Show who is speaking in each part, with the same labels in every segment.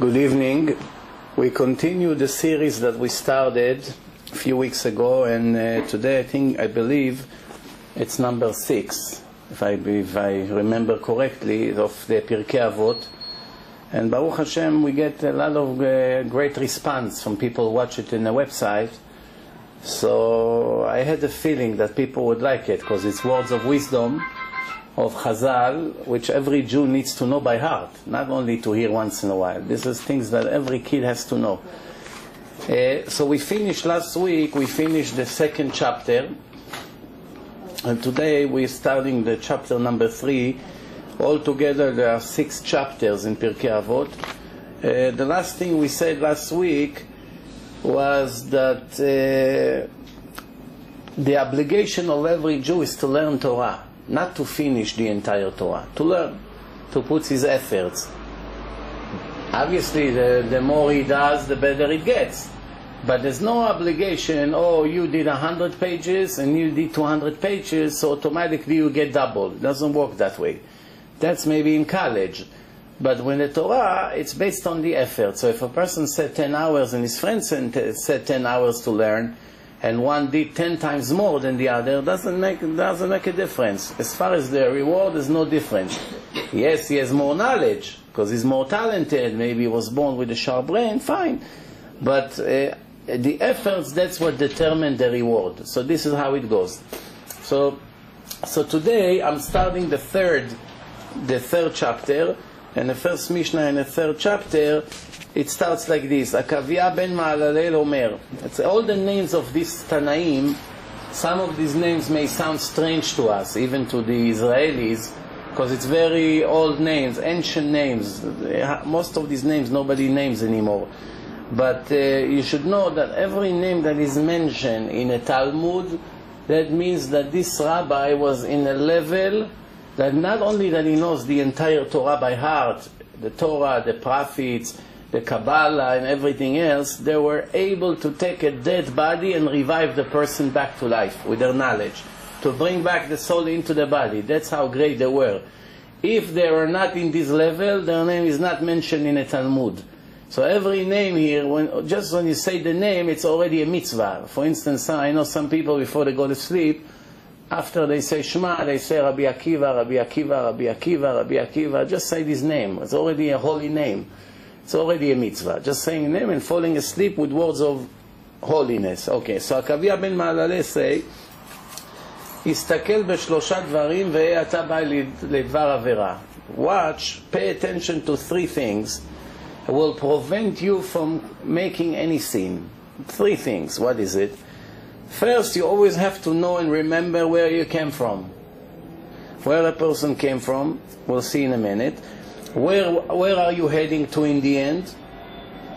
Speaker 1: Good evening. We continue the series that we started a few weeks ago, and uh, today I think, I believe, it's number six, if I, if I remember correctly, of the Pirkei Avot. And Baruch Hashem, we get a lot of uh, great response from people who watch it in the website. So I had a feeling that people would like it because it's words of wisdom of Chazal, which every Jew needs to know by heart, not only to hear once in a while. This is things that every kid has to know. Uh, so we finished last week, we finished the second chapter, and today we're starting the chapter number three. Altogether, there are six chapters in Pirkei Avot. Uh, the last thing we said last week was that uh, the obligation of every Jew is to learn Torah not to finish the entire Torah, to learn, to put his efforts. Obviously, the, the more he does, the better it gets. But there's no obligation, oh, you did 100 pages and you did 200 pages, so automatically you get double. It doesn't work that way. That's maybe in college. But when the Torah, it's based on the effort. So if a person said 10 hours and his friend said 10 hours to learn, and one did 10 times more than the other, doesn't make, doesn't make a difference. As far as the reward, there's no difference. Yes, he has more knowledge, because he's more talented, maybe he was born with a sharp brain, fine. But uh, the efforts, that's what determine the reward. So this is how it goes. So, so today I'm starting the third, the third chapter, and the first Mishnah in the third chapter it starts like this, Akavia ben Ma'alalel Omer. It's all the names of these Tanaim, some of these names may sound strange to us, even to the Israelis, because it's very old names, ancient names. Most of these names nobody names anymore. But uh, you should know that every name that is mentioned in a Talmud, that means that this rabbi was in a level that not only that he knows the entire Torah by heart, the Torah, the prophets, the Kabbalah and everything else, they were able to take a dead body and revive the person back to life with their knowledge, to bring back the soul into the body. That's how great they were. If they were not in this level, their name is not mentioned in a Talmud. So every name here, when, just when you say the name, it's already a mitzvah. For instance, I know some people before they go to sleep, after they say Shema, they say Rabbi Akiva, Rabbi Akiva, Rabbi Akiva, Rabbi Akiva. Just say this name. It's already a holy name. It's already a mitzvah. Just saying a name and falling asleep with words of holiness. Okay, so עקביה בן מעללה say, הסתכל בשלושה דברים והיה אתה בא לדבר עבירה. Watch, pay attention to three things will prevent you from making any sin. Three things. What is it? First, you always have to know and remember where you came from. Where a person came from, we'll see in a minute where, where are you heading to in the end,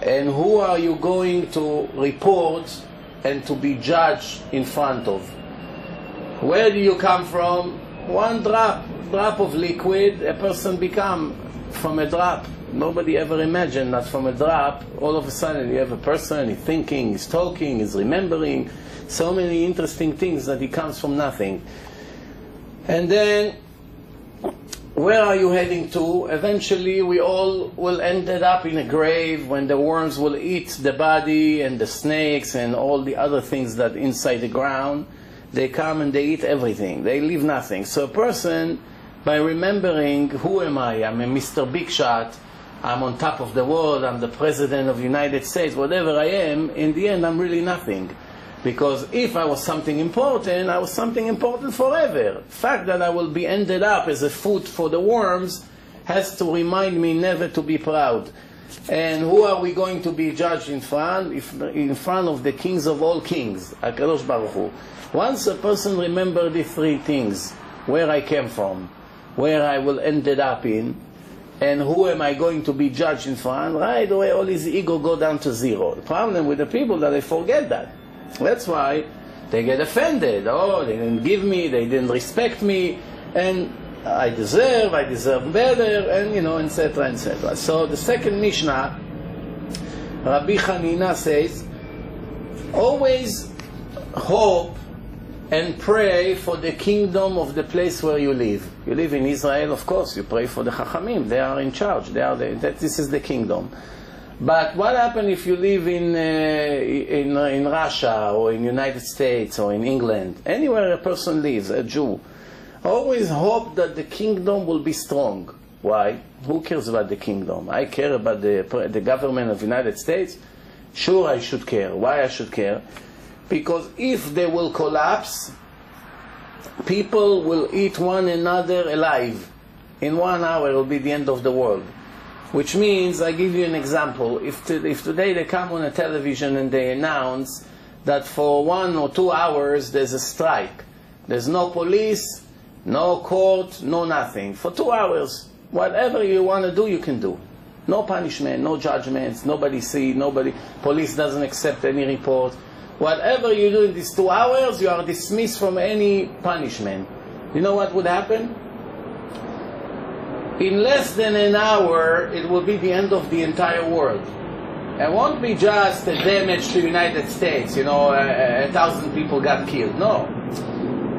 Speaker 1: and who are you going to report and to be judged in front of. Where do you come from? One drop, drop of liquid, a person become from a drop. Nobody ever imagined that from a drop, all of a sudden you have a person, he's thinking, he's talking, he's remembering, so many interesting things that he comes from nothing. And then where are you heading to? Eventually, we all will end up in a grave when the worms will eat the body and the snakes and all the other things that inside the ground. They come and they eat everything. They leave nothing. So a person, by remembering who am I? I'm a Mr. Big Shot. I'm on top of the world. I'm the president of the United States. Whatever I am, in the end, I'm really nothing. Because if I was something important, I was something important forever. The fact that I will be ended up as a food for the worms has to remind me never to be proud. And who are we going to be judged in front? If, in front of the kings of all kings, HaKadosh Baruch Hu. Once a person remembers the three things, where I came from, where I will end up in, and who am I going to be judged in front, right away all his ego go down to zero. The problem with the people that they forget that. That's why they get offended. Oh, they didn't give me, they didn't respect me, and I deserve, I deserve better, and you know, etc., etc. So the second Mishnah, Rabbi Hanina says, always hope and pray for the kingdom of the place where you live. You live in Israel, of course, you pray for the Chachamim, they are in charge, they are the, that, this is the kingdom. But what happens if you live in, uh, in, uh, in Russia or in United States or in England, anywhere a person lives, a Jew? Always hope that the kingdom will be strong. Why? Who cares about the kingdom? I care about the, the government of United States. Sure, I should care. Why I should care? Because if they will collapse, people will eat one another alive. In one hour, it will be the end of the world. Which means, I give you an example. If, to, if today they come on a television and they announce that for one or two hours there's a strike, there's no police, no court, no nothing. For two hours, whatever you want to do, you can do. No punishment, no judgments, nobody see, nobody, police doesn't accept any report. Whatever you do in these two hours, you are dismissed from any punishment. You know what would happen? In less than an hour, it will be the end of the entire world. It won't be just a damage to the United States, you know, a, a, thousand people got killed. No.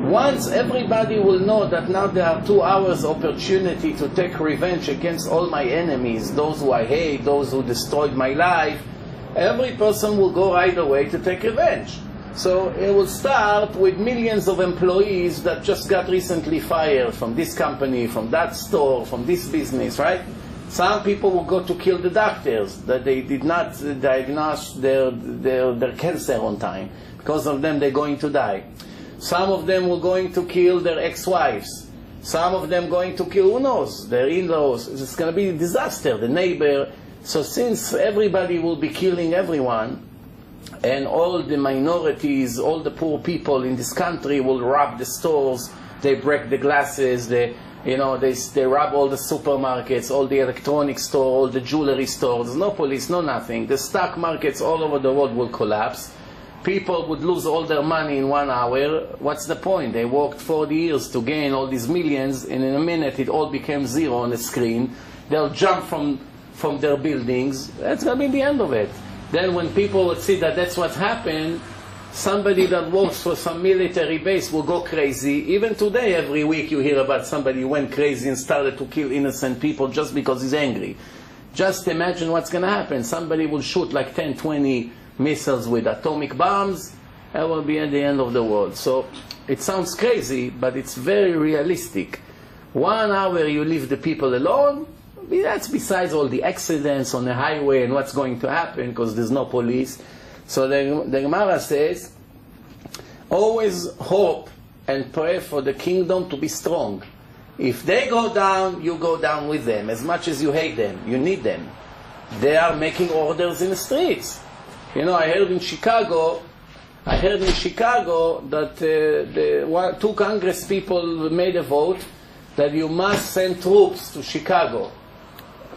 Speaker 1: Once everybody will know that now there are two hours opportunity to take revenge against all my enemies, those who I hate, those who destroyed my life, every person will go right away to take revenge. So it will start with millions of employees that just got recently fired from this company, from that store, from this business, right? Some people will go to kill the doctors that they did not diagnose their, their, their cancer on time. Because of them, they're going to die. Some of them will going to kill their ex-wives. Some of them going to kill, who knows, their in-laws. It's going to be a disaster, the neighbor. So since everybody will be killing everyone, and all the minorities, all the poor people in this country will rob the stores, they break the glasses, they, you know, they, they rob all the supermarkets, all the electronic store, all the jewelry stores, no police, no nothing. The stock markets all over the world will collapse. People would lose all their money in one hour. What's the point? They worked 40 years to gain all these millions, and in a minute it all became zero on the screen. They'll jump from, from their buildings. That's going to be the end of it. Then when people see that that's what happened, somebody that works for some military base will go crazy. Even today, every week you hear about somebody who went crazy and started to kill innocent people just because he's angry. Just imagine what's going to happen. Somebody will shoot like 10, 20 missiles with atomic bombs. That will be at the end of the world. So it sounds crazy, but it's very realistic. One hour you leave the people alone, that's besides all the accidents on the highway and what's going to happen because there's no police. So the, the Gemara says, always hope and pray for the kingdom to be strong. If they go down, you go down with them. As much as you hate them, you need them. They are making orders in the streets. You know, I heard in Chicago, I heard in Chicago that uh, the two Congress people made a vote that you must send troops to Chicago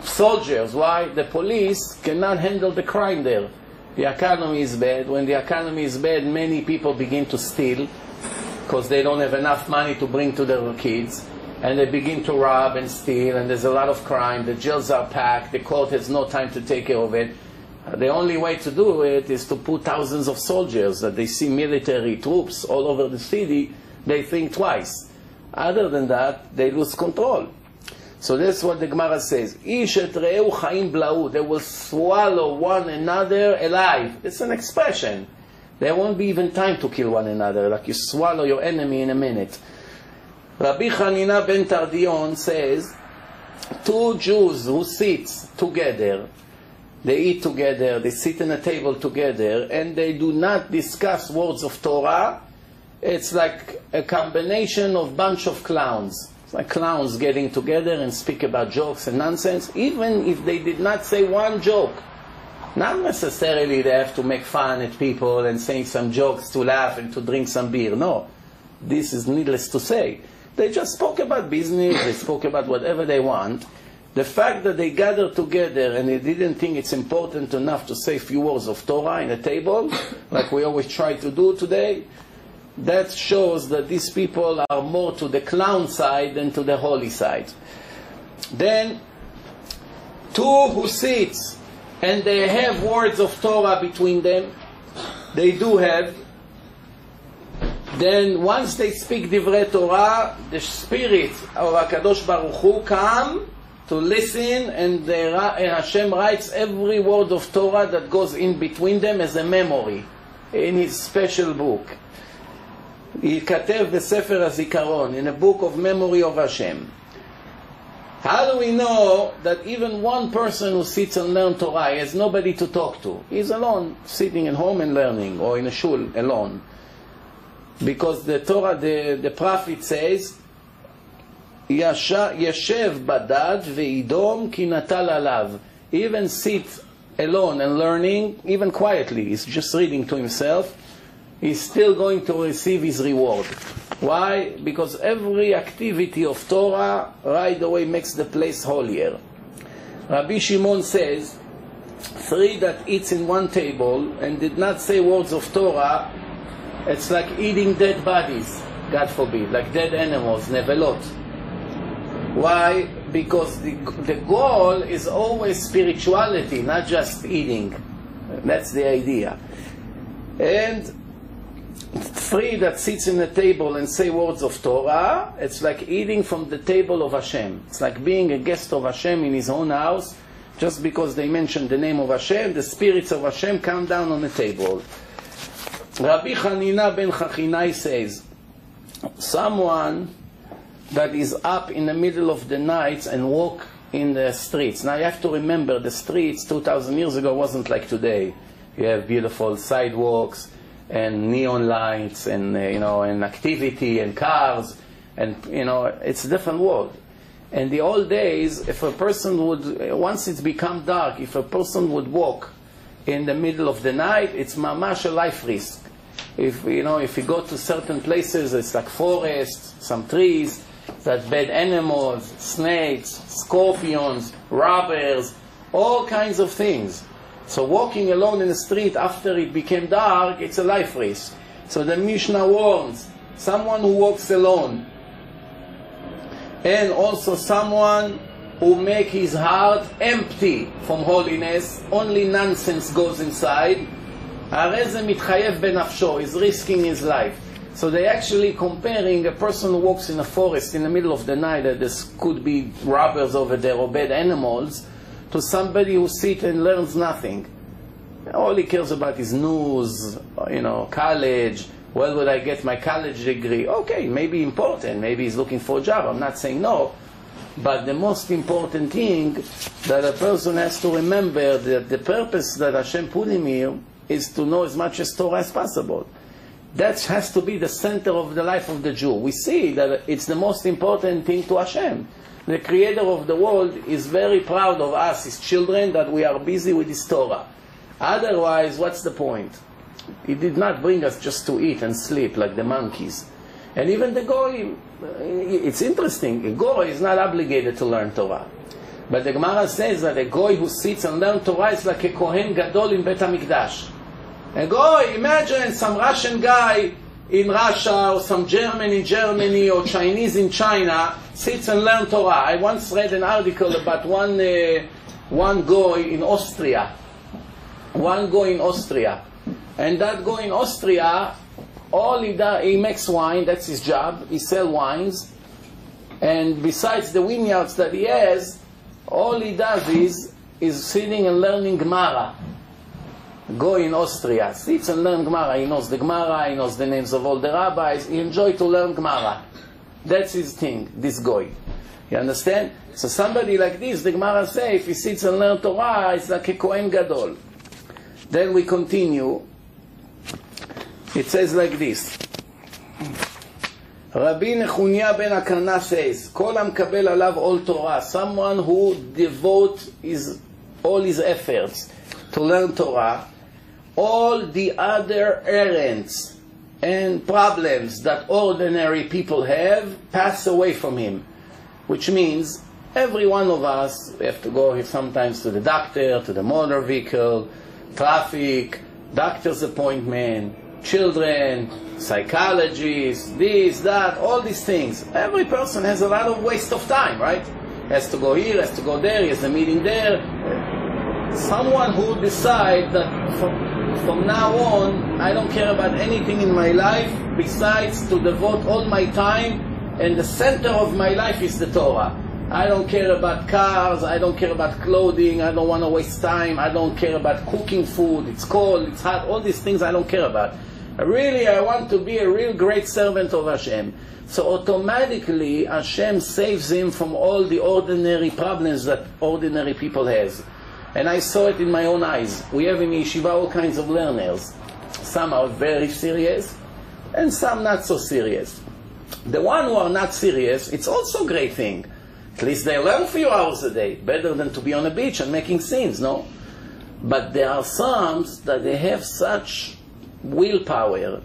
Speaker 1: soldiers. Why? The police cannot handle the crime there. The economy is bad. When the economy is bad, many people begin to steal because they don't have enough money to bring to their kids. And they begin to rob and steal, and there's a lot of crime. The jails are packed. The court has no time to take care of it. Uh, the only way to do it is to put thousands of soldiers that they see military troops all over the city. They think twice. Other than that, they lose control. So that's what the Gemara says. Ish et re'eu chaim blau. They will swallow one another alive. It's an expression. There won't be even time to kill one another, like you swallow your enemy in a minute. Rabbi Hanina ben Tardion says, two Jews who sit together, they eat together, they sit in a table together, and they do not discuss words of Torah, it's like a combination of bunch of clowns like clowns getting together and speak about jokes and nonsense, even if they did not say one joke. Not necessarily they have to make fun at people and say some jokes to laugh and to drink some beer. No, this is needless to say. They just spoke about business, they spoke about whatever they want. The fact that they gathered together and they didn't think it's important enough to say a few words of Torah in a table, like we always try to do today, that shows that these people are more to the clown side than to the holy side. Then, two who sit and they have words of Torah between them, they do have. Then once they speak divrei Torah, the spirit of Hakadosh Baruch Hu come to listen, and, the, and Hashem writes every word of Torah that goes in between them as a memory in his special book. ייכתב בספר הזיכרון, in a book of memory of Hashem. How do we know that even one person who sits and learns Torah has nobody to talk to? He's alone, sitting at home and learning, or in a shul alone. Because the Torah, the, the prophet says, ישב בדד וידום כי נטל עליו. Even sit alone and learning, even quietly, he's just reading to himself, he's still going to receive his reward. Why? Because every activity of Torah right away makes the place holier. Rabbi Shimon says, three that eats in one table and did not say words of Torah, it's like eating dead bodies, God forbid, like dead animals, nevelot. Why? Because the, the goal is always spirituality, not just eating. That's the idea. And three that sits in a table and say words of Torah, it's like eating from the table of Hashem. It's like being a guest of Hashem in his own house. Just because they mention the name of Hashem, the spirits of Hashem come down on the table. Rabbi Hanina ben Chachinai says, someone that is up in the middle of the night and walk in the streets. Now you have to remember the streets 2,000 years ago wasn't like today. You have beautiful sidewalks and neon lights and uh, you know and activity and cars and you know it's a different world. In the old days, if a person would once it's become dark, if a person would walk in the middle of the night, it's mamash a life risk. If you know if you go to certain places, it's like forests, some trees that bad animals, snakes, scorpions, robbers, all kinds of things. So walking alone in the street after it became dark, it's a life risk. So the Mishnah warns, someone who walks alone, and also someone who make his heart empty from holiness, only nonsense goes inside, הרי זה מתחייב בנפשו, is risking his life. So they actually comparing a person who walks in a forest in the middle of the night that there could be robbers over there or bad animals to somebody who sits and learns nothing. All he cares about is news, you know, college, where would I get my college degree? Okay, maybe important, maybe he's looking for a job, I'm not saying no. But the most important thing that a person has to remember that the purpose that Hashem put him here is to know as much as Torah as possible. That has to be the center of the life of the Jew. We see that it's the most important thing to Hashem. The creator of the world is very proud of us, his children, that we are busy with his Torah. Otherwise, what's the point? He did not bring us just to eat and sleep like the monkeys. And even the Goy, eh, it's interesting, a Goy is not obligated to learn Torah. But the Gemara says that a Goy who sits and learns Torah is like a Kohen Gadol in Bet HaMikdash. A Goy, imagine some Russian guy in Russia or some German in Germany or Chinese in China sits and learn Torah. I once read an article about one, uh, one guy in Austria. One guy in Austria. And that guy in Austria, all he does, he makes wine, that's his job, he sells wines. And besides the vineyards that he has, all he does is, is sitting and learning Gemara go in Austria, sits and learn Gemara. He knows the Gemara, he knows the names of ol the rabbis. He enjoys to learn Gemara. That's his thing, this goy. You understand? So somebody like this, the Gemara says, if he sits and learns Torah, it's like a Kohen Gadol. Then we continue. It says like this. Rabbi Nechunia ben Akana says, כל המקבל Alav all Torah, someone who devote his, all his efforts to learn Torah, all the other errands and problems that ordinary people have pass away from him. Which means every one of us we have to go sometimes to the doctor, to the motor vehicle, traffic, doctor's appointment, children, psychologists, this, that, all these things. Every person has a lot of waste of time, right? Has to go here, has to go there, he has a meeting there. Someone who decide that from now on, I don't care about anything in my life besides to devote all my time, and the center of my life is the Torah. I don't care about cars, I don't care about clothing, I don't want to waste time, I don't care about cooking food, it's cold, it's hot, all these things I don't care about. Really, I want to be a real great servant of Hashem. So automatically, Hashem saves him from all the ordinary problems that ordinary people has. And I saw it in my own eyes. We have in Yeshiva all kinds of learners. Some are very serious, and some not so serious. The one who are not serious, it's also a great thing. At least they learn a few hours a day, better than to be on a beach and making scenes, no? But there are some that they have such willpower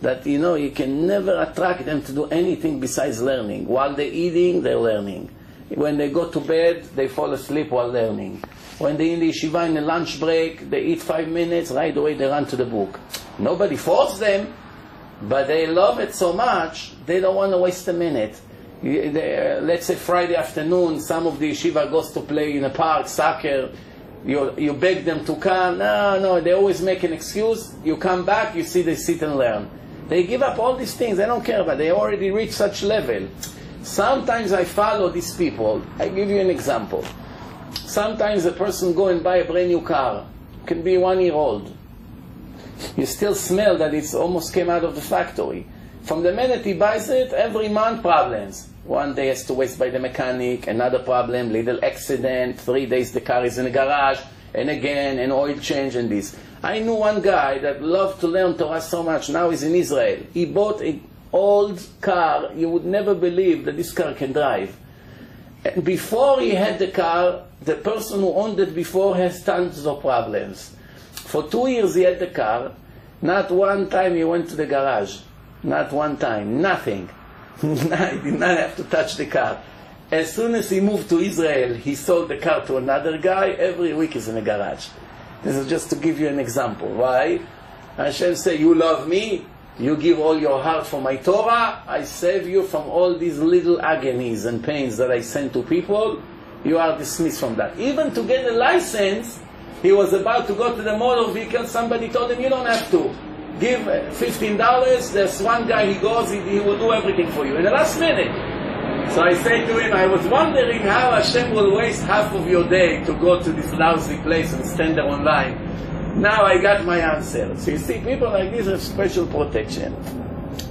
Speaker 1: that you know you can never attract them to do anything besides learning. While they're eating, they're learning. When they go to bed, they fall asleep while learning. When they're in the yeshiva in the lunch break, they eat five minutes, right away they run to the book. Nobody forced them, but they love it so much, they don't want to waste a minute. They, uh, let's say Friday afternoon, some of the yeshiva goes to play in a park, soccer, you, you beg them to come. No, no, they always make an excuse. You come back, you see they sit and learn. They give up all these things. They don't care about. They already reached such level. Sometimes I follow these people. I give you an example. Sometimes a person go and buy a brand new car. Can be one year old. You still smell that it's almost came out of the factory. From the minute he buys it, every month problems. One day has to waste by the mechanic, another problem, little accident, three days the car is in the garage, and again, an oil change and this. I knew one guy that loved to learn Torah so much, now he's in Israel. He bought an old car, you would never believe that this car can drive. And before he had the car, the person who owned it before has tons of problems. For two years he had the car, not one time he went to the garage. Not one time, nothing. he did not have to touch the car. As soon as he moved to Israel, he sold the car to another guy. Every week is in the garage. This is just to give you an example. Why? Hashem say, you love me, you give all your heart for my Torah, I save you from all these little agonies and pains that I send to people. You are dismissed from that. Even to get a license, he was about to go to the motor vehicle, somebody told him, you don't have to give uh, $15, there's one guy, he goes, he, he will do everything for you in the last minute. So I say to him, I was wondering how Hashem will waste half of your day to go to this lousy place and stand there online. Now I got my answer. So you see, people like this have special protection.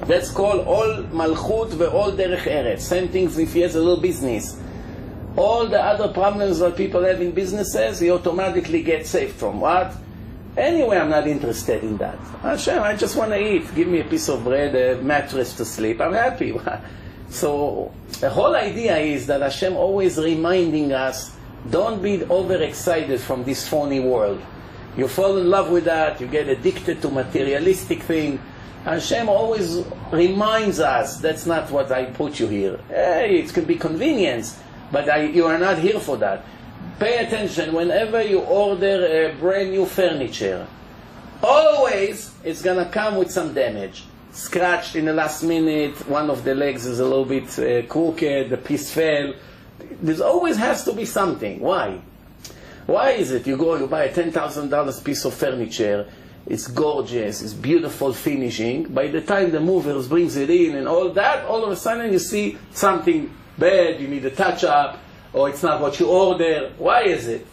Speaker 1: That's called ol malchut ve ol derech eretz. Same things if he has a little business. All the other problems that people have in businesses, he automatically gets saved from. What? Anyway, I'm not interested in that. Hashem, I just want to eat. Give me a piece of bread, a mattress to sleep. I'm happy. so the whole idea is that Hashem always reminding us, don't be overexcited from this phony world. You fall in love with that, you get addicted to materialistic thing. And Hashem always reminds us, that's not what I put you here. Hey, it could be convenience, but I, you are not here for that. Pay attention whenever you order a brand new furniture. Always it's gonna come with some damage. Scratched in the last minute, one of the legs is a little bit uh, crooked, the piece fell. There always has to be something. Why? Why is it you go, you buy a $10,000 piece of furniture, it's gorgeous, it's beautiful finishing. By the time the movers brings it in and all that, all of a sudden you see something bad, you need a touch up, or it's not what you order. Why is it?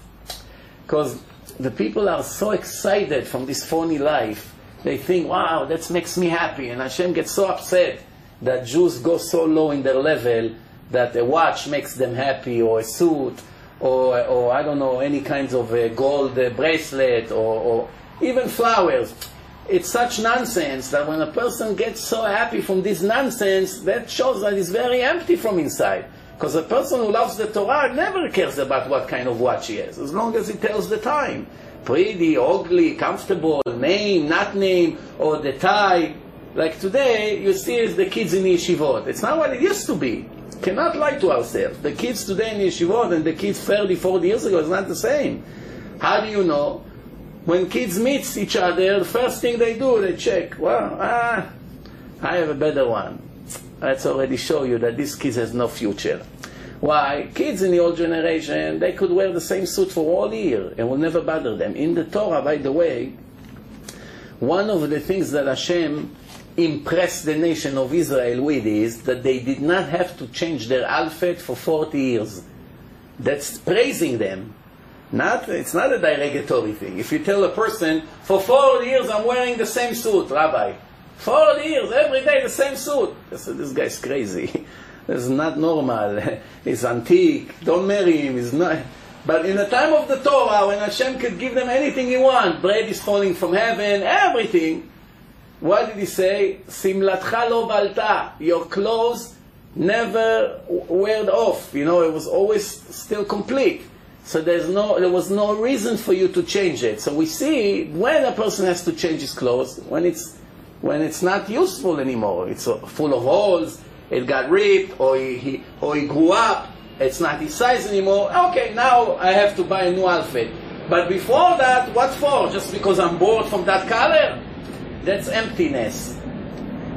Speaker 1: Because the people are so excited from this phony life. They think, wow, that makes me happy. And Hashem gets so upset that Jews go so low in their level that a watch makes them happy, or a suit, or, or I don't know, any kinds of uh, gold uh, bracelet, or, or even flowers. It's such nonsense that when a person gets so happy from this nonsense, that shows that he's very empty from inside. Because a person who loves the Torah never cares about what kind of watch he has, as long as he tells the time. Pretty, ugly, comfortable, name, not name, or the tie. Like today, you see the kids in yeshivot. It's not what it used to be. Cannot lie to ourselves. The kids today in yeshivot and the kids 30, 40 years ago is not the same. How do you know? When kids meet each other, the first thing they do, they check. Well, ah, I have a better one. Let's already show you that this kid has no future. Why? Kids in the old generation, they could wear the same suit for all year and will never bother them. In the Torah, by the way, one of the things that Hashem impressed the nation of Israel with is that they did not have to change their alphabet for 40 years. That's praising them. Not, it's not a derogatory thing. If you tell a person, for 40 years I'm wearing the same suit, Rabbi. 40 years, every day the same suit. I said, this guy's crazy. this is not normal. He's antique. Don't marry him. He's not. But in the time of the Torah, when Hashem could give them anything he want, bread is falling from heaven, everything, what did he say? Simlatcha lo balta. Your clothes never wear off. You know, it was always still complete. So there's no, there was no reason for you to change it. So we see when a person has to change his clothes, when it's, when it's not useful anymore. It's uh, full of holes, it got ripped, or he, he, or he grew up, it's not his size anymore. Okay, now I have to buy a new outfit. But before that, what for? Just because I'm bored from that color? That's emptiness.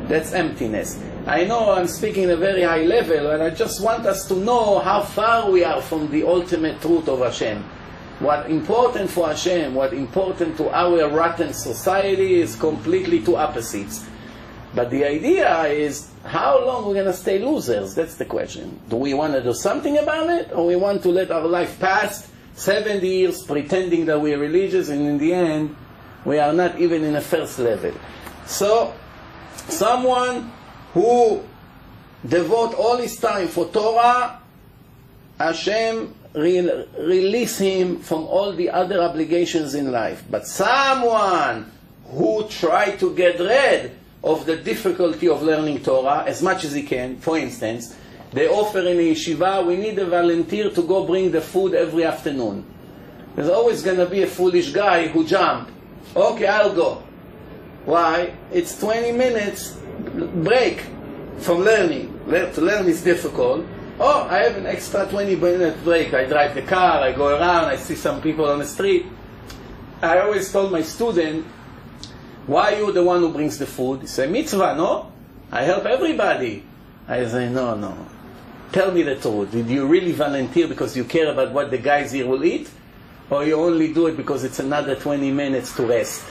Speaker 1: That's emptiness. I know I'm speaking at a very high level, and I just want us to know how far we are from the ultimate truth of Hashem. What important for Hashem, what important to our rotten society is completely two opposites. But the idea is, how long we're going to stay losers? That's the question. Do we want to do something about it, or we want to let our life pass 70 years pretending that we're religious, and in the end, we are not even in the first level. So, someone who devote all his time for Torah, Hashem re- release him from all the other obligations in life. But someone who try to get rid of the difficulty of learning Torah as much as he can, for instance, they offer in a yeshiva, we need a volunteer to go bring the food every afternoon. There's always going to be a foolish guy who jump. Okay, I'll go. Why? It's 20 minutes break from learning. To learn is difficult. Oh, I have an extra 20 minute break. I drive the car, I go around, I see some people on the street. I always told my student, why you the one who brings the food? He said, mitzvah, no? I help everybody. I say, no, no. Tell me the truth. Did you really volunteer because you care about what the guys here will eat? Or you only do it because it's another 20 minutes to rest?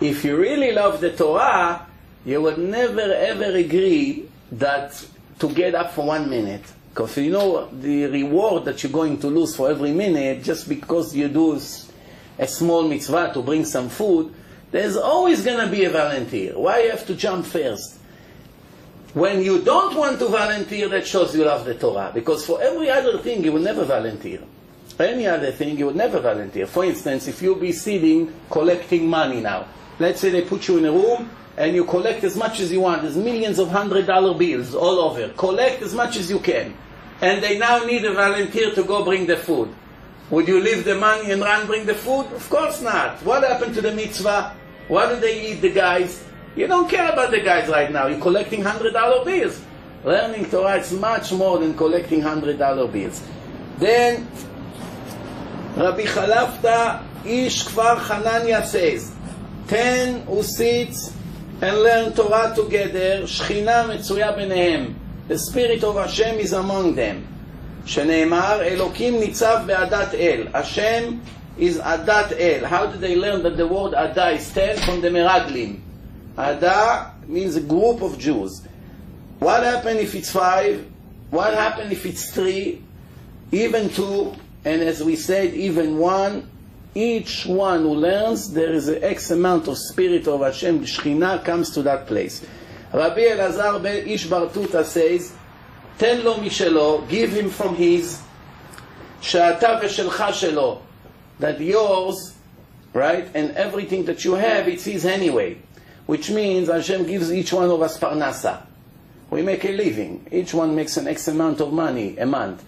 Speaker 1: If you really love the Torah, you would never ever agree that to get up for one minute. Because you know the reward that you're going to lose for every minute just because you do a small mitzvah to bring some food, there's always going to be a volunteer. Why you have to jump first? When you don't want to volunteer, that shows you love the Torah. Because for every other thing, you will never volunteer. Any other thing, you would never volunteer. For instance, if you be sitting collecting money now, let's say they put you in a room and you collect as much as you want. There's millions of hundred dollar bills all over. Collect as much as you can. And they now need a volunteer to go bring the food. Would you leave the money and run bring the food? Of course not. What happened to the mitzvah? What do they eat, the guys? You don't care about the guys right now. You're collecting hundred dollar bills. Learning Torah is much more than collecting hundred dollar bills. Then Rabbi Chalafta Ish Kfar Hanania says, who sits and learn Torah together, שכינה מצויה ביניהם. The spirit of Hashem is among them. שנאמר, אלוקים ניצב בעדת אל. Hashem is Adat El. How did they learn that the word Ada is ten? From the Meraglim. Ada means a group of Jews. What happened if it's five? What happened if it's three? Even two, and as we said, even one, each one who learns, there is an X amount of spirit of Hashem, Shechina comes to that place. Rabbi Elazar ben Ish Bartuta says, תן לו משלו, give him from his, שאתה ושלך שלו, that yours, right, and everything that you have, it's his anyway. Which means Hashem gives each one of us parnasa. We make a living. Each one makes an X amount of money a month.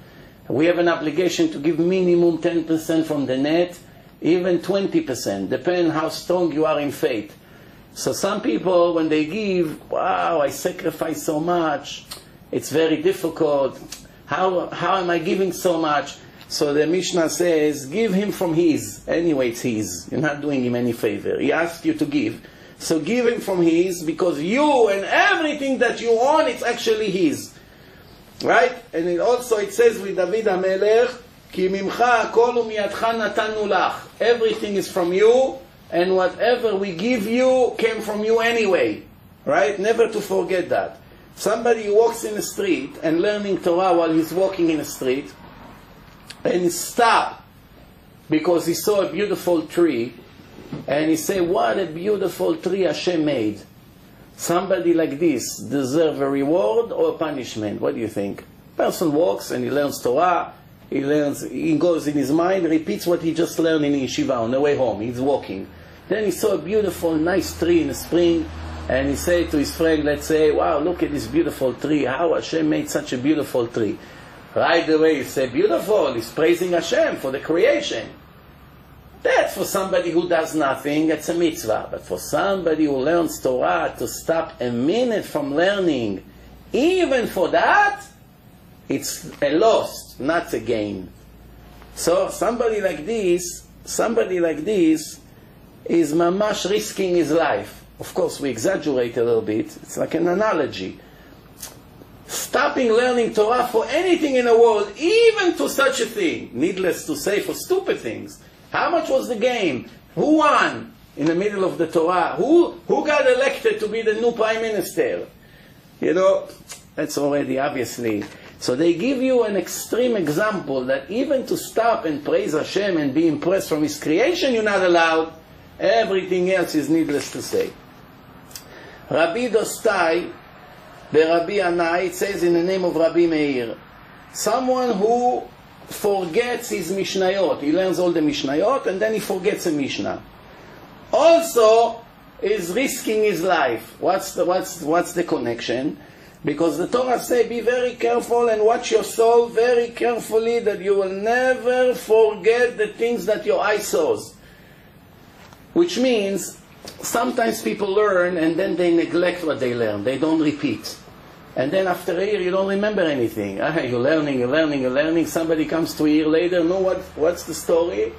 Speaker 1: We have an obligation to give minimum 10% from the net, even 20%, depending how strong you are in faith. So some people, when they give, wow, I sacrifice so much, it's very difficult. How, how am I giving so much? So the Mishnah says, give him from his. Anyway, it's his. You're not doing him any favor. He asked you to give. So give him from his, because you and everything that you own, it's actually his. Right? And it also it says with David HaMelech, כי ממך הכל ומיידך נתנו לך. Everything is from you, and whatever we give you came from you anyway. Right? Never to forget that. Somebody walks in the street and learning Torah while he's walking in the street, and he stop because he saw a beautiful tree, and he say, "What a beautiful tree Hashem made." Somebody like this deserve a reward or a punishment? What do you think? Person walks and he learns Torah. He learns. He goes in his mind, repeats what he just learned in yeshiva on the way home. He's walking. Then he saw a beautiful, nice tree in the spring, and he said to his friend, let's say, wow, look at this beautiful tree. How Hashem made such a beautiful tree. Right away, he said, beautiful. He's praising Hashem for the creation. That's for somebody who does nothing, it's a mitzvah. But for somebody who learns Torah, to stop a minute from learning, even for that, it's a loss, not a gain. So somebody like this, somebody like this, is mamash risking his life. Of course, we exaggerate a little bit. It's like an analogy. Stopping learning Torah for anything in the world, even to such a thing, needless to say, for stupid things. How much was the game? Who won in the middle of the Torah? Who, who got elected to be the new prime minister? You know, that's already obviously. So they give you an extreme example that even to stop and praise Hashem and be impressed from His creation, you're not allowed. Everything else is needless to say. Rabbi Dostai, the Rabbi Yannai, says in the name of Rabbi Meir, someone who forgets his Mishnayot. He learns all the Mishnayot and then he forgets a Mishnah. Also is risking his life. What's the, what's, what's the connection? Because the Torah say, be very careful and watch your soul very carefully that you will never forget the things that your eye saws. Which means sometimes people learn and then they neglect what they learn. They don't repeat. And then after a year, you don't remember anything. Ah, you're learning, you're learning, you're learning. Somebody comes to a year later, know what, what's the story?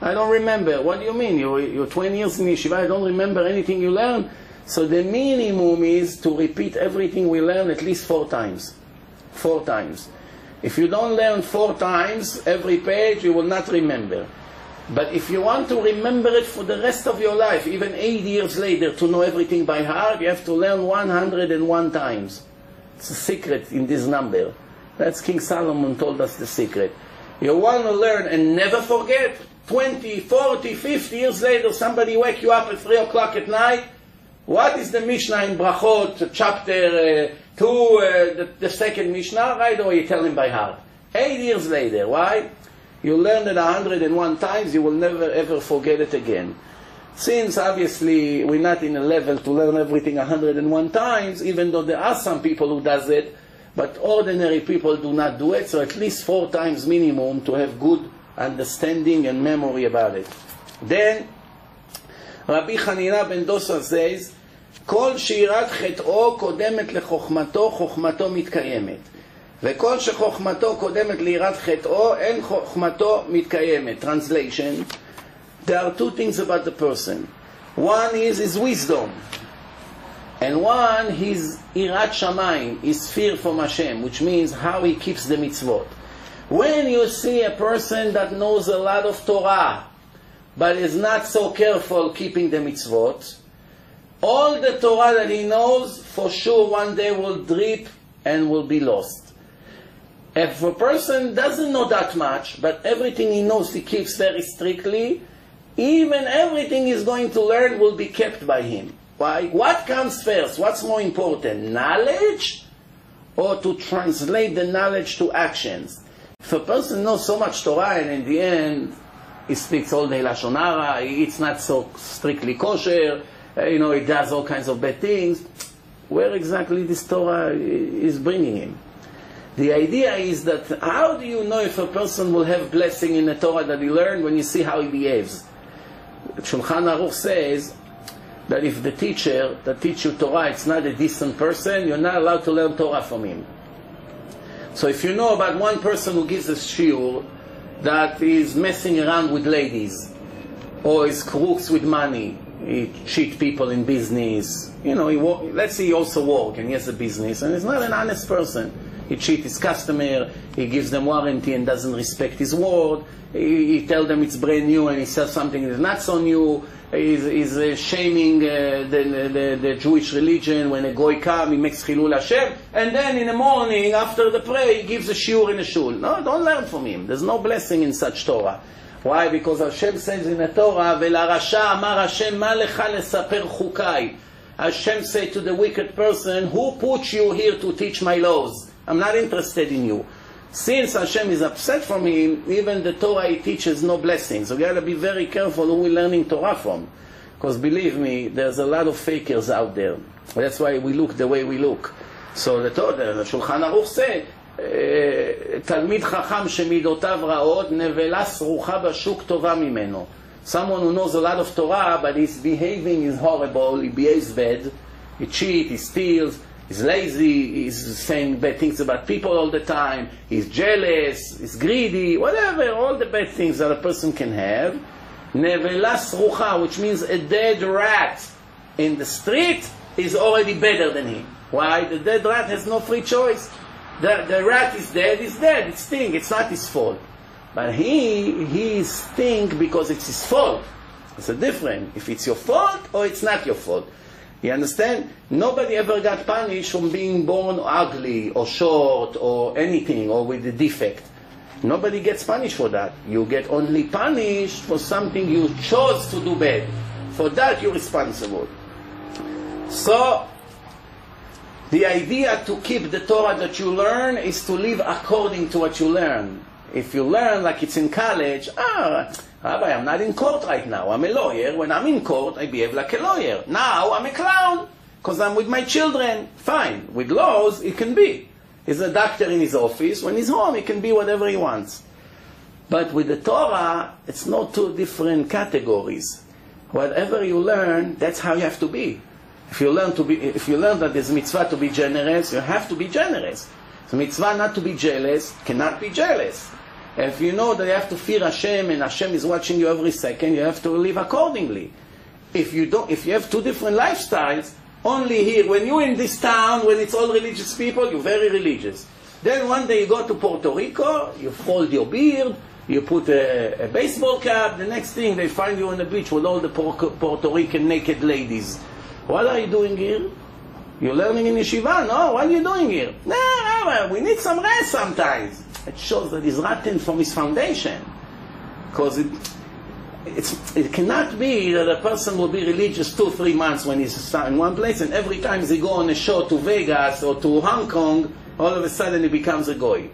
Speaker 1: I don't remember. What do you mean? You're, you're 20 years in yeshiva, I don't remember anything you learned. So the minimum is to repeat everything we learn at least four times. Four times. If you don't learn four times every page, you will not remember. But if you want to remember it for the rest of your life, even eight years later, to know everything by heart, you have to learn 101 times. It's a secret in this number. That's King Solomon told us the secret. You want to learn and never forget. 20, 40, 50 years later, somebody wake you up at 3 o'clock at night. What is the Mishnah in Brachot, chapter uh, 2, uh, the, the second Mishnah? Right away you tell him by heart. Eight years later. Why? You learn it 101 times, you will never ever forget it again. Since obviously we're not in a level to learn everything 101 times, even though there are some people who does it, but ordinary people do not do it, so at least four times minimum to have good understanding and memory about it. Then Rabbi Hanina ben Dosa says, כל שירת חטאו קודמת לחוכמתו, חוכמתו מתקיימת. וכל שחוכמתו קודמת ליראת חטאו, אין חוכמתו מתקיימת. Translation, there are two things about the person. One is his wisdom, and one his irat shamayim, his fear from Hashem, which means how he keeps the mitzvot. When you see a person that knows a lot of Torah, but is not so careful keeping the mitzvot, all the Torah that he knows, for sure one day will drip and will be lost. If a person doesn't know that much, but everything he knows he keeps very strictly, even everything he's going to learn will be kept by him. Why? What comes first? What's more important? Knowledge or to translate the knowledge to actions? If a person knows so much Torah and in the end he speaks all day Lashon Hara, not so strictly kosher, uh, you know, he does all kinds of bad things, where exactly this Torah is bringing him? The idea is that how do you know if a person will have blessing in the Torah that he learned when you see how he behaves? Shulchan Aruch says that if the teacher that teach you Torah it's not a decent person, you're not allowed to learn Torah from him. So if you know about one person who gives a shiur that is messing around with ladies, or is crooks with money, he cheat people in business, you know, he, let's say he also work and he has a business, and he's not an honest person he cheats his customer, he gives them warranty and doesn't respect his word, he, he tells them it's brand new and he sells something that's not so new, he's, he's uh, shaming uh, the, the, the, Jewish religion. When a goy comes, he makes chilul Hashem, and then in the morning, after the prayer, he gives a shiur in a shul. No, don't learn from him. There's no blessing in such Torah. Why? Because Hashem says in the Torah, ולרשע אמר השם, מה לך לספר חוקיי? Hashem say to the wicked person, who put you here to teach my laws? I'm not interested in you. Since Hashem is upset from him, even the Torah he teaches no blessings. So we gotta be very careful who we're learning Torah from. Because believe me, there's a lot of fakers out there. That's why we look the way we look. So the Torah, the Shulchan Aruch say, תלמיד חכם שמידותיו רעות, נבלה סרוחה בשוק טובה ממנו. Someone who knows a lot of Torah, but his behaving is horrible, he behaves bad, he cheats, he steals, he's lazy, he's saying bad things about people all the time, he's jealous, he's greedy, whatever, all the bad things that a person can have. Nevelas srucha, which means a dead rat in the street, is already better than him. Why? The dead rat has no free choice. The, the rat is dead, he's dead, it's sting, it's not his fault. But he, he stink because it's his fault. It's a different, if it's your fault or it's not your fault. You understand? Nobody ever got punished from being born ugly or short or anything or with a defect. Nobody gets punished for that. You get only punished for something you chose to do bad. For that you're responsible. So, the idea to keep the Torah that you learn is to live according to what you learn. If you learn like it's in college, ah, Rabbi, I'm not in court right now. I'm a lawyer. When I'm in court, I behave like a lawyer. Now I'm a clown because I'm with my children. Fine. With laws, it can be. He's a doctor in his office. When he's home, he can be whatever he wants. But with the Torah, it's not two different categories. Whatever you learn, that's how you have to be. If you learn to be, if you learn that there's mitzvah to be generous, you have to be generous. The mitzvah not to be jealous cannot be jealous. If you know that you have to fear Hashem and Hashem is watching you every second, you have to live accordingly. If you don't, if you have two different lifestyles, only here, when you're in this town, when it's all religious people, you're very religious. Then one day you go to Puerto Rico, you fold your beard, you put a, a baseball cap, the next thing they find you on the beach with all the Puerto Rican naked ladies. What are you doing here? You're learning in yeshiva? No, what are you doing here? No, No, we need some rest sometimes. It shows that he's rotten from his foundation. Because it, it cannot be that a person will be religious two, three months when he's in one place, and every time he go on a show to Vegas or to Hong Kong, all of a sudden he becomes a goy.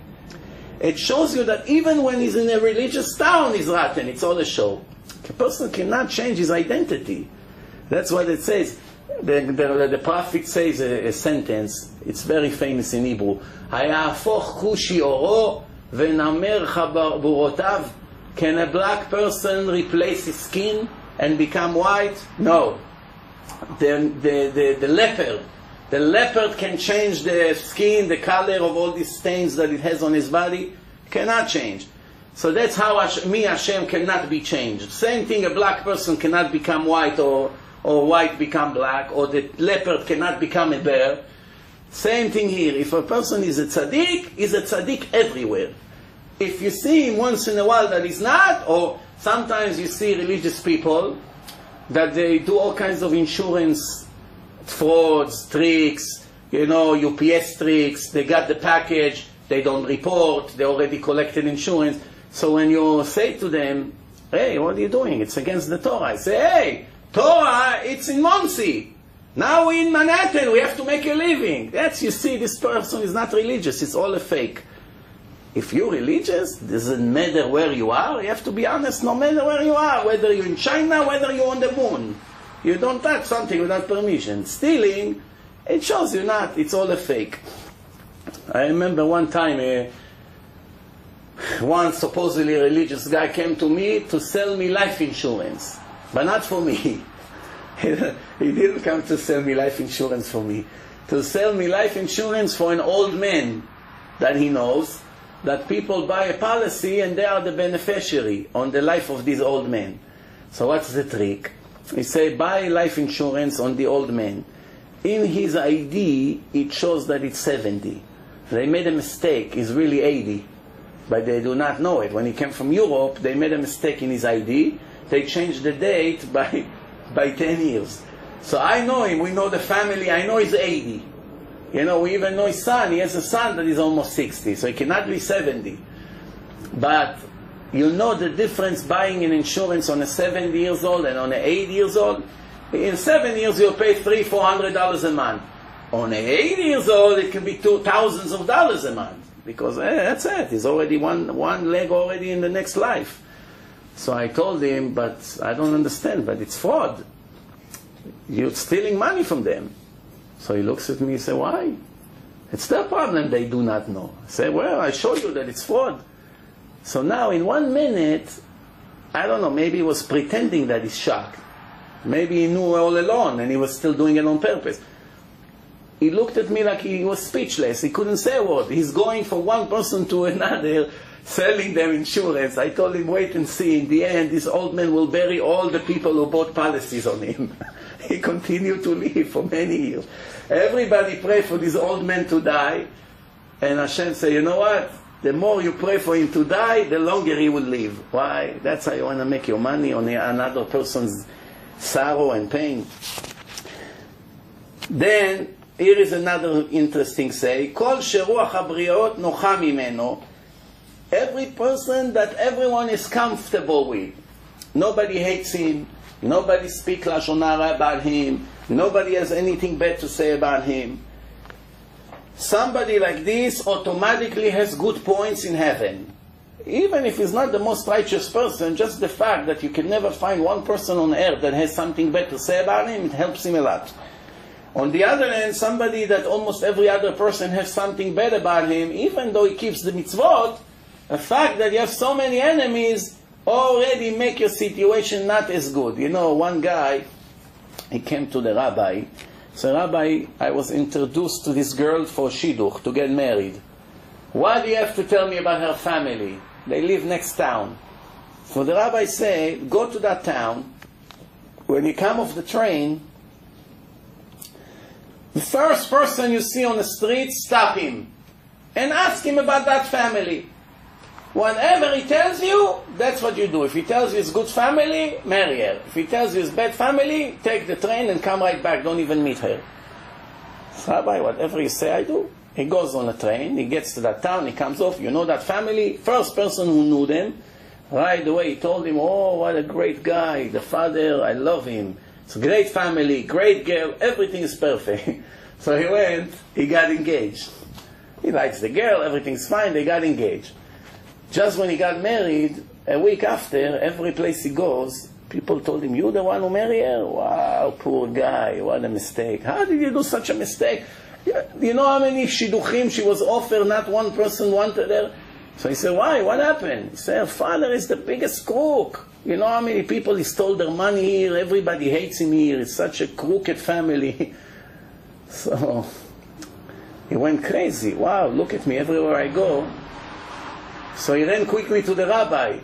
Speaker 1: It shows you that even when he's in a religious town, he's rotten. It's all a show. A person cannot change his identity. That's what it says The, the, the prophet says a, a, sentence, it's very famous in Hebrew. היהפוך כושי אורו ונמר חברותיו. Can a black person replace his skin and become white? No. The, the, the, the leopard, the leopard can change the skin, the color of all these stains that it has on his body. Cannot change. So that's how me, Hashem, cannot be changed. Same thing, a black person cannot become white or or white become black, or the leopard cannot become a bear. Same thing here. If a person is a tzaddik, he's a tzaddik everywhere. If you see him once in a while that he's not, or sometimes you see religious people that they do all kinds of insurance frauds, tricks, you know, UPS tricks, they got the package, they don't report, they already collected insurance. So when you say to them, hey, what are you doing? It's against the Torah. I say, hey, Torah, it's in Monsey. Now we're in Manhattan, we have to make a living. That's, you see, this person is not religious, it's all a fake. If you're religious, doesn't matter where you are, you have to be honest no matter where you are, whether you're in China, whether you're on the moon. You don't touch something without permission. Stealing, it shows you not, it's all a fake. I remember one time, uh, one supposedly religious guy came to me to sell me life insurance but not for me. he didn't come to sell me life insurance for me. To sell me life insurance for an old man that he knows, that people buy a policy and they are the beneficiary on the life of this old man. So what's the trick? He say, buy life insurance on the old man. In his ID, it shows that it's 70. they made a mistake. it's really 80, but they do not know it. When he came from Europe, they made a mistake in his ID. They changed the date by, by 10 years. So I know him. We know the family. I know he's 80. You know, we even know his son. He has a son that is almost 60, so he cannot be 70. But you know the difference buying an insurance on a 70 years old and on a 80 years old. In seven years, you'll pay three, four hundred dollars a month. On a 80 years old, it can be two thousands of dollars a month because eh, that's it. He's already one one leg already in the next life. So I told him, but I don't understand. But it's fraud. You're stealing money from them. So he looks at me and says, why? It's their problem they do not know. I say, well, I showed you that it's fraud. So now in one minute, I don't know, maybe he was pretending that he's shocked. Maybe he knew all along and he was still doing it on purpose. He looked at me like he was speechless. He couldn't say a word. He's going from one person to another, selling them insurance. I told him, wait and see. In the end, this old man will bury all the people who bought policies on him. he continued to live for many years. Everybody pray for this old man to die. And Hashem said, you know what? The more you pray for him to die, the longer he will live. Why? That's how you want to make your money on another person's sorrow and pain. Then, here is another interesting say, כל שרוח הבריות נוחה ממנו, every person that everyone is comfortable with. Nobody hates him, nobody speaks Lashon Hara about him, nobody has anything bad to say about him. Somebody like this automatically has good points in heaven even if he's not the most righteous person, just the fact that you can never find one person on earth that has something bad to say about him, it helps him a lot. On the other hand, somebody that almost every other person has something bad about him, even though he keeps the mitzvot, the fact that you have so many enemies already make your situation not as good. You know, one guy, he came to the rabbi, so Rabbi, I was introduced to this girl for shidduch, to get married. What do you have to tell me about her family? They live next town. So the rabbi say, go to that town. When you come off the train, the first person you see on the street, stop him and ask him about that family. Whatever he tells you, that's what you do. If he tells you it's good family, marry her. If he tells you it's bad family, take the train and come right back. Don't even meet her. Rabbi, whatever you say, I do. He goes on a train, he gets to that town, he comes off, you know that family? First person who knew them, right away he told him, oh, what a great guy, the father, I love him. It's a great family, great girl, everything is perfect. so he went, he got engaged. He likes the girl, everything's fine, they got engaged. Just when he got married, a week after, every place he goes, people told him, you the one who married her? Wow, poor guy, what a mistake. How did you do such a mistake? You know how many shidduchim she was offered, not one person wanted her? So he said, why? What happened? He said, her father is the biggest crook. You know how many people he stole their money here? Everybody hates him here. It's such a crooked family. so he went crazy. Wow, look at me everywhere I go. So he ran quickly to the rabbi.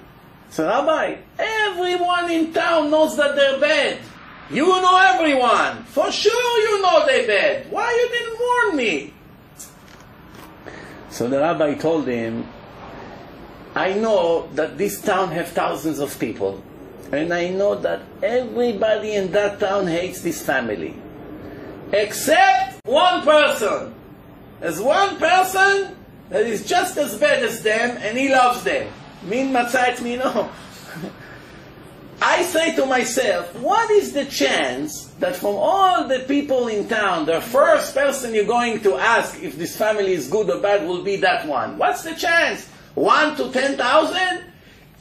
Speaker 1: So Rabbi, everyone in town knows that they're bad. You know everyone. For sure you know they're bad. Why you didn't warn me? So the rabbi told him, I know that this town have thousands of people. And I know that everybody in that town hates this family. Except one person. As one person that is just as bad as them and he loves them. Min matzah me no. I say to myself, what is the chance that from all the people in town, the first person you're going to ask if this family is good or bad will be that one? What's the chance? One to ten thousand?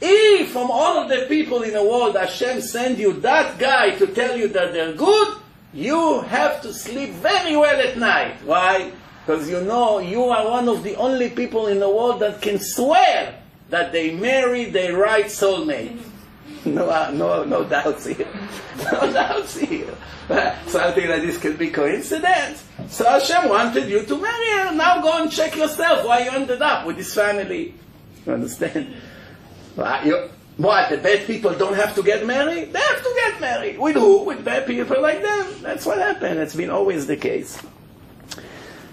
Speaker 1: If from all of the people in the world Hashem send you that guy to tell you that they're good, you have to sleep very well at night. Why? Because you know you are one of the only people in the world that can swear that they married their right soulmate. no, uh, no, no doubts here. No doubts here. Something like this could be coincidence. So Hashem wanted you to marry her. Now go and check yourself why you ended up with this family. You understand? You, what, the bad people don't have to get married? They have to get married. With who? With bad people like them. That's what happened. It's been always the case.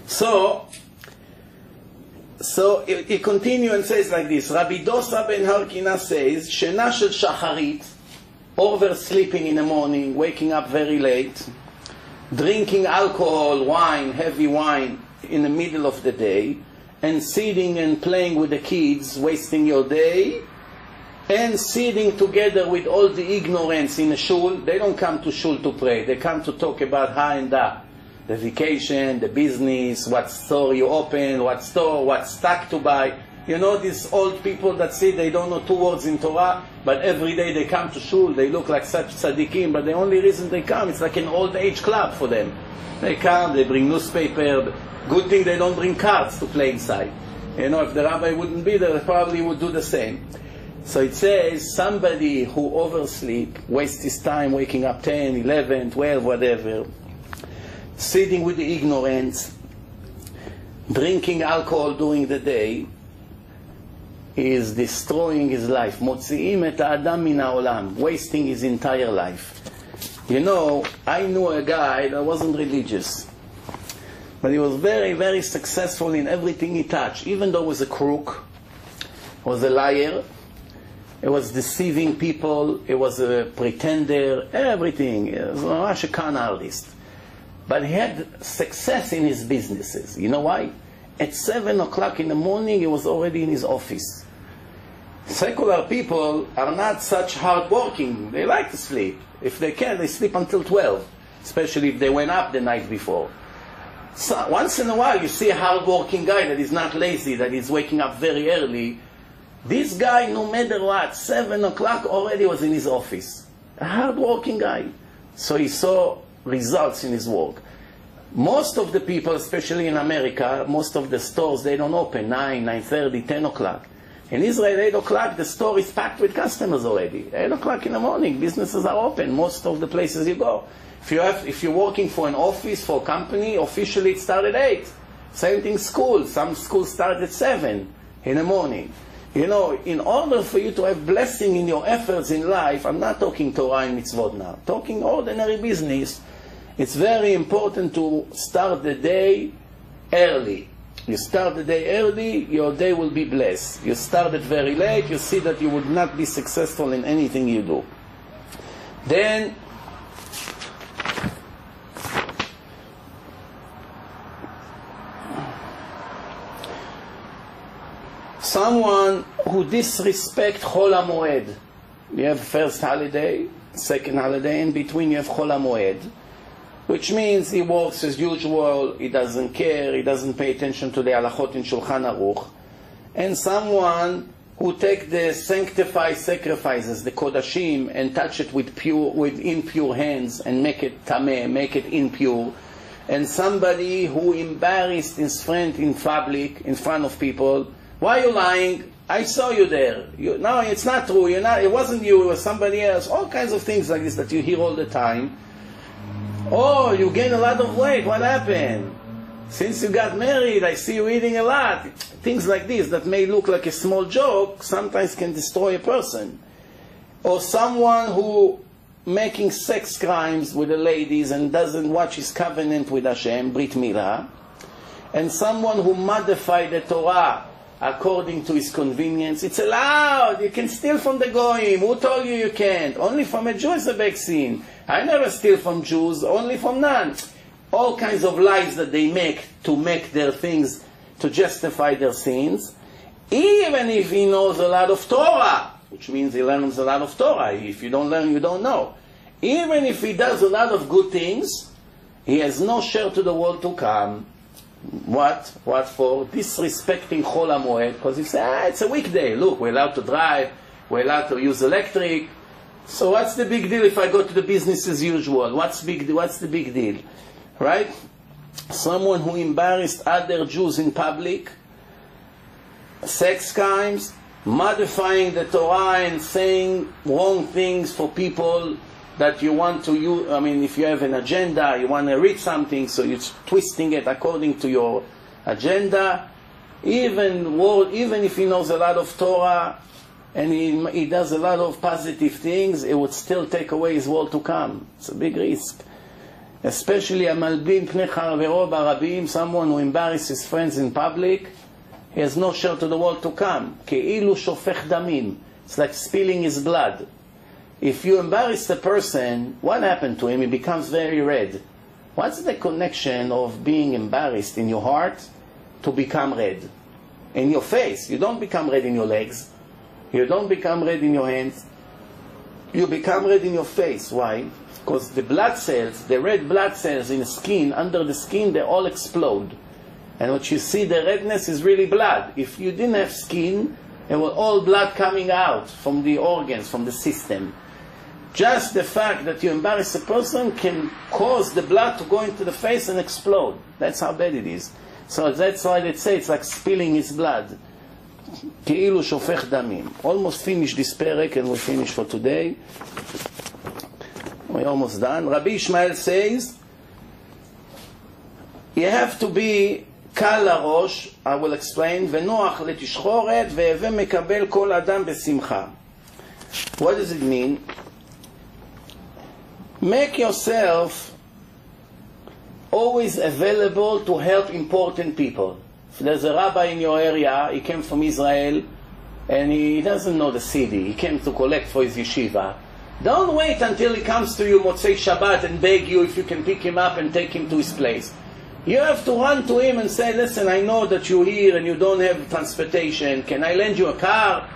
Speaker 1: So, so he, he continues and says like this, Rabbi Dosa ben Harkina says, Shena shel shacharit, oversleeping in the morning, waking up very late, drinking alcohol, wine, heavy wine in the middle of the day, and sitting and playing with the kids, wasting your day, and sitting together with all the ignorance in a shul. They don't come to shul to pray. They come to talk about ha and da. The vacation, the business, what store you open, what store, what stock to buy. You know these old people that say they don't know two words in Torah, but every day they come to shul, they look like such tzaddikim, but the only reason they come, it's like an old age club for them. They come, they bring newspaper, good thing they don't bring cards to play inside. You know, if the rabbi wouldn't be there, they probably would do the same. So it says somebody who oversleep, wastes his time waking up 10, 11, 12, whatever, sitting with the ignorance, drinking alcohol during the day, is destroying his life. מוציאים את האדם מן העולם, wasting his entire life. You know, I knew a guy that wasn't religious. But he was very, very successful in everything he touched, even though he was a crook, was a liar, he was deceiving people, he was a pretender, everything. He was a Russian con artist. But he had success in his businesses. You know why? At 7 o'clock in the morning, he was already in his office. Secular people are not such hard working. They like to sleep. If they can, they sleep until 12, especially if they went up the night before. So once in a while, you see a hard-working guy that is not lazy, that is waking up very early. This guy, no matter what, 7 o'clock already was in his office. A hard-working guy. So he saw results in his work. Most of the people, especially in America, most of the stores, they don't open 9, 9.30, 10 o'clock. In Israel, 8 o'clock, the store is packed with customers already. 8 o'clock in the morning, businesses are open, most of the places you go. If, you have, if you're working for an office, for a company, officially it started at 8. Same thing school. Some schools start at 7 in the morning. You know, in order for you to have blessing in your efforts in life, I'm not talking Torah and mitzvot now, talking ordinary business, it's very important to start the day early. You start the day early, your day will be blessed. You start it very late, you see that you would not be successful in anything you do. Then, someone who disrespect Chol HaMoed. You have first holiday, second holiday, in between you have Chol HaMoed which means he works as usual, he doesn't care, he doesn't pay attention to the halachot in Shulchan Aruch, and someone who take the sanctified sacrifices, the kodashim, and touch it with pure, with impure hands and make it tameh, make it impure, and somebody who embarrassed his friend in public, in front of people, why are you lying? I saw you there. You, no, it's not true. You're not, it wasn't you, it was somebody else. All kinds of things like this that you hear all the time. Oh, you gain a lot of weight. What happened? Since you got married, I see you eating a lot. Things like this that may look like a small joke sometimes can destroy a person. Or someone who making sex crimes with the ladies and doesn't watch his covenant with Hashem, Brit Milah. And someone who modified the Torah according to his convenience. It's allowed. You can steal from the goyim. Who told you you can't? Only from a Jew is a big sin. I never steal from Jews, only from none. All kinds of lies that they make to make their things, to justify their sins. Even if he knows a lot of Torah, which means he learns a lot of Torah. If you don't learn, you don't know. Even if he does a lot of good things, he has no share to the world to come. What? What for? Disrespecting Chol HaMoed, because he says, ah, it's a weekday. Look, we're allowed to drive, we're allowed to use electric, so what's the big deal if I go to the business as usual? What's big? What's the big deal, right? Someone who embarrassed other Jews in public, sex crimes, modifying the Torah and saying wrong things for people that you want to use, I mean, if you have an agenda, you want to read something, so you're twisting it according to your agenda. Even world, even if he knows a lot of Torah and he, he does a lot of positive things, it would still take away his world to come. It's a big risk. Especially a malbim pnei chavero barabim, someone who embarrasses his friends in public, he has no share to the world to come. Keilu shofech damim. It's like spilling his blood. If you embarrass the person, what happened to him? He becomes very red. What's the connection of being embarrassed in your heart to become red? In your face. You don't become red in your legs. You don't become red in your hands. You become red in your face. Why? Because the blood cells, the red blood cells in the skin, under the skin, they all explode. And what you see, the redness is really blood. If you didn't have skin, it was all blood coming out from the organs, from the system. Just the fact that you embarrass a person can cause the blood to go into the face and explode. That's how bad it is. So that's why they say it's like spilling his blood. כאילו שופך דמים. Almost finished this parak and we finish for today. We're almost done. Rabbi Ishmael says, you have to be קל לראש, I will explain, ונוח לתשחורת, והווה מקבל כל אדם בשמחה. What does it mean? Make yourself always available to help important people. If there's a rabbi in your area, he came from Israel, and he doesn't know the city, he came to collect for his yeshiva. Don't wait until he comes to you Motzei Shabbat and beg you if you can pick him up and take him to his place. You have to run to him and say, listen, I know that you're here and you don't have transportation. Can I lend you a car?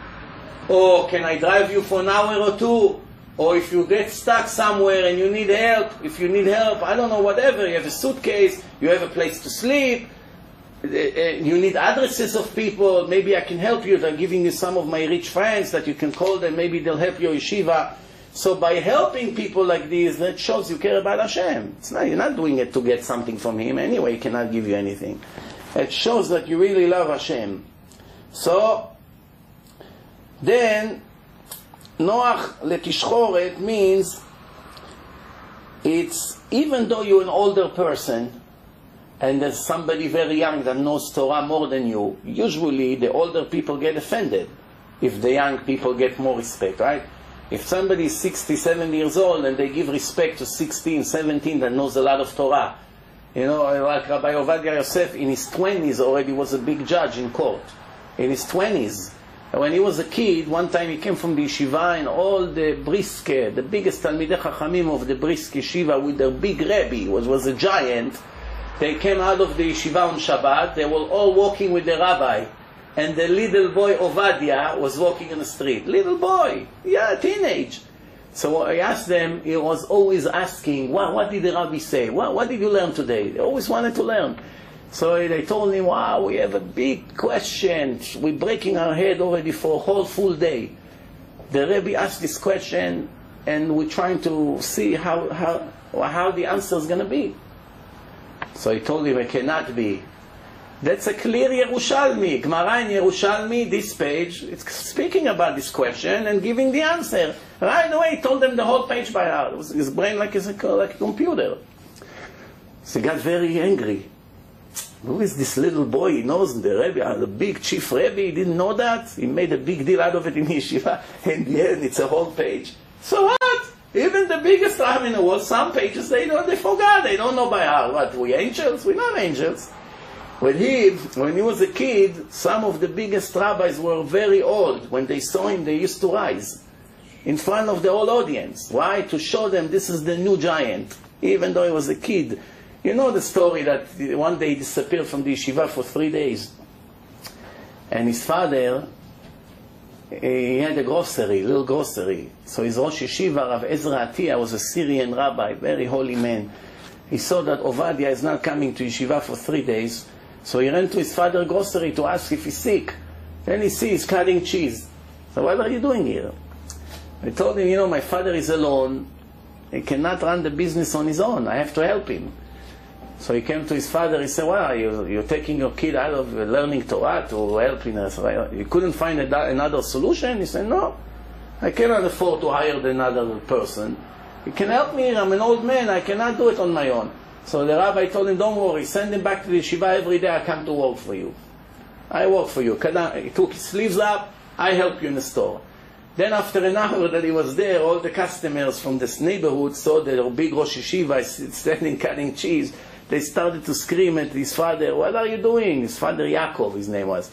Speaker 1: Or can I drive you for an hour or two? Or if you get stuck somewhere and you need help, if you need help, I don't know, whatever, you have a suitcase, you have a place to sleep, uh, uh, you need addresses of people, maybe I can help you, they're giving you some of my rich friends that you can call them, maybe they'll help your yeshiva. So by helping people like this, that shows you care about Hashem. It's not, you're not doing it to get something from Him. Anyway, He cannot give you anything. It shows that you really love Hashem. So, then, Noach letishchoret means it's even though you're an older person and there's somebody very young that knows Torah more than you, usually the older people get offended if the young people get more respect, right? If somebody is 60, 70 years old and they give respect to 16, 17 that knows a lot of Torah, you know, like Rabbi Ovadia Yosef in his 20s already was a big judge in court. In his 20s. When he was a kid, one time he came from the yeshiva and all the Briske, the biggest Talmidei Chachamim of the Brisk yeshiva with their big Rebbe, was, was a giant, they came out of the yeshiva on Shabbat, they were all walking with the rabbi and the little boy Ovadia was walking in the street. Little boy, yeah, teenage. So I asked them, he was always asking, what, what did the rabbi say? What, what did you learn today? They always wanted to learn. So they told him, wow, we have a big question. We're breaking our head already for a whole full day. The rabbi asked this question, and we're trying to see how, how, how the answer is going to be. So he told him, it cannot be. That's a clear Yerushalmi. Gemara in Yerushalmi, this page, it's speaking about this question and giving the answer. Right away, he told them the whole page by heart. His brain like a, like a computer. So he got very angry. Who is this little boy? He knows the Rebbe, uh, the big chief Rebbe. He didn't know that. He made a big deal out of it in yeshiva. In the end, it's a whole page. So what? Even the biggest the world, some pages they don't, they forgot. They don't know by heart. What? We angels? We're not angels. When he, when he was a kid, some of the biggest rabbis were very old. When they saw him, they used to rise in front of the whole audience. Why? To show them this is the new giant, even though he was a kid. You know the story that one day he disappeared from the yeshiva for three days. And his father, eh, he had a grocery, little grocery. So his Rosh Yeshiva, Rav Ezra Atiyah, was a Syrian rabbi, very holy man. He saw that Ovadia is not coming to yeshiva for three days. So he ran to his father's grocery to ask if he's sick. Then he sees cutting cheese. So what are you doing here? I told him, you know, my father is alone. He cannot run the business on his own. I have to help him. So he came to his father. He said, "Well, you, you're taking your kid out of uh, learning Torah to help in us." You couldn't find a, another solution. He said, "No, I cannot afford to hire another person. You can help me. I'm an old man. I cannot do it on my own." So the rabbi told him, don't worry, send him back to the yeshiva every day, I come to work for you. I work for you. He took his sleeves up, I help you in the store. Then after an hour that he was there, all the customers from this neighborhood saw the big Rosh Yeshiva standing cutting cheese. They started to scream at his father, What are you doing? His father, Yaakov, his name was.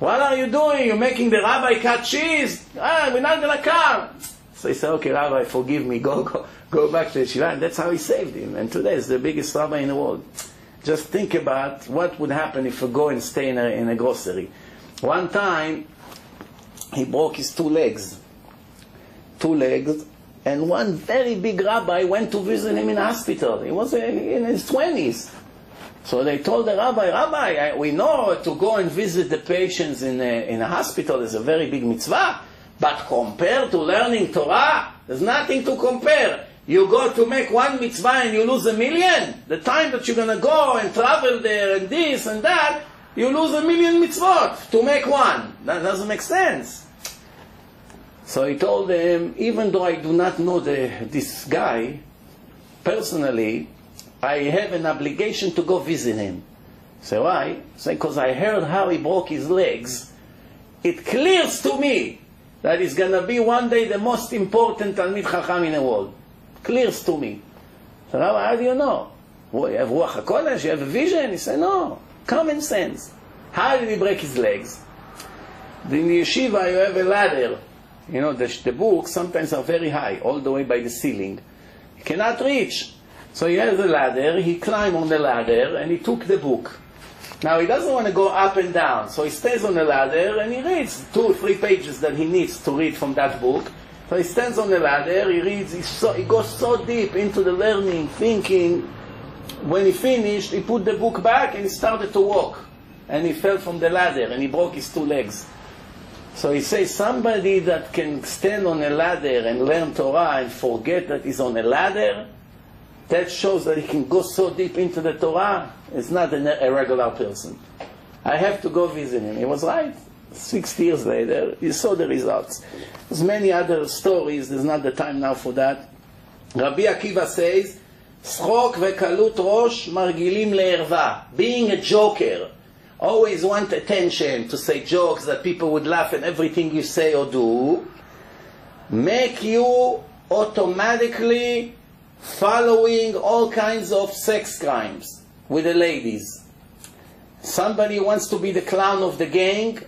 Speaker 1: What are you doing? You're making the rabbi cut cheese? Ah, we're not going to come. So he said, Okay, Rabbi, forgive me. Go, go, go back to the Shiva. And that's how he saved him. And today is the biggest rabbi in the world. Just think about what would happen if you go and stay in a, in a grocery. One time, he broke his two legs. Two legs. And one very big rabbi went to visit him in hospital. He was in his 20s. So they told the rabbi, Rabbi, we know to go and visit the patients in a, in a hospital is a very big mitzvah, but compared to learning Torah, there's nothing to compare. You go to make one mitzvah and you lose a million. The time that you're going to go and travel there and this and that, you lose a million mitzvot to make one. That doesn't make sense. So he told them, even though I do not know the, this guy personally, I have an obligation to go visit him. So why? Say, because I heard how he broke his legs. It clears to me that he's going to be one day the most important Talmid Chacham in the world. Clears to me. So Rabbi, how do you know? Well, you have Ruach HaKodesh, you have a vision? He said, no, common sense. How did he break his legs? In the yeshiva, you have a ladder. You know, the, the books sometimes are very high, all the way by the ceiling. He cannot reach. So he has a ladder, he climbed on the ladder, and he took the book. Now he doesn't want to go up and down, so he stays on the ladder and he reads two or three pages that he needs to read from that book. So he stands on the ladder, he reads, he, so, he goes so deep into the learning, thinking. When he finished, he put the book back and he started to walk. And he fell from the ladder and he broke his two legs. So he says somebody that can stand on a ladder and learn Torah and forget that he's on a ladder, that shows that he can go so deep into the Torah. It's not a, a regular person. I have to go visit him. He was right. 60 years later, you saw the results. There's many other stories. There's not the time now for that. Rabbi Akiva says, צחוק וקלות ראש מרגילים לערווה. Being a joker, always want attention to say jokes that people would laugh at everything you say or do, make you automatically following all kinds of sex crimes with the ladies. Somebody wants to be the clown of the gang,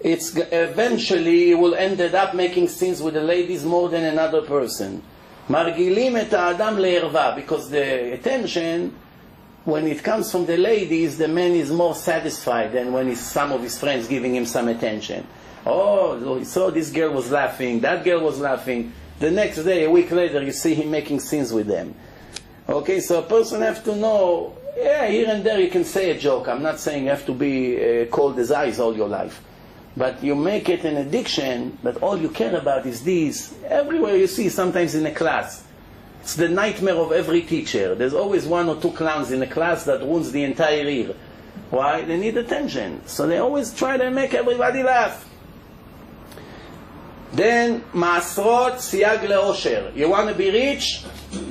Speaker 1: it's eventually will end up making scenes with the ladies more than another person. מרגילים את האדם לערווה, because the attention, when it comes from the ladies, the man is more satisfied than when some of his friends giving him some attention. Oh, so this girl was laughing, that girl was laughing. The next day, a week later, you see him making scenes with them. Okay, so a person has to know, yeah, here and there you can say a joke. I'm not saying you have to be uh, cold as ice all your life. But you make it an addiction that all you care about is this. Everywhere you see, sometimes in a class. It's the nightmare of every teacher. There's always one or two clowns in a class that ruins the entire year. Why? They need attention. So they always try to make everybody laugh. Then, Maasrot Siag Leosher. You want to be rich?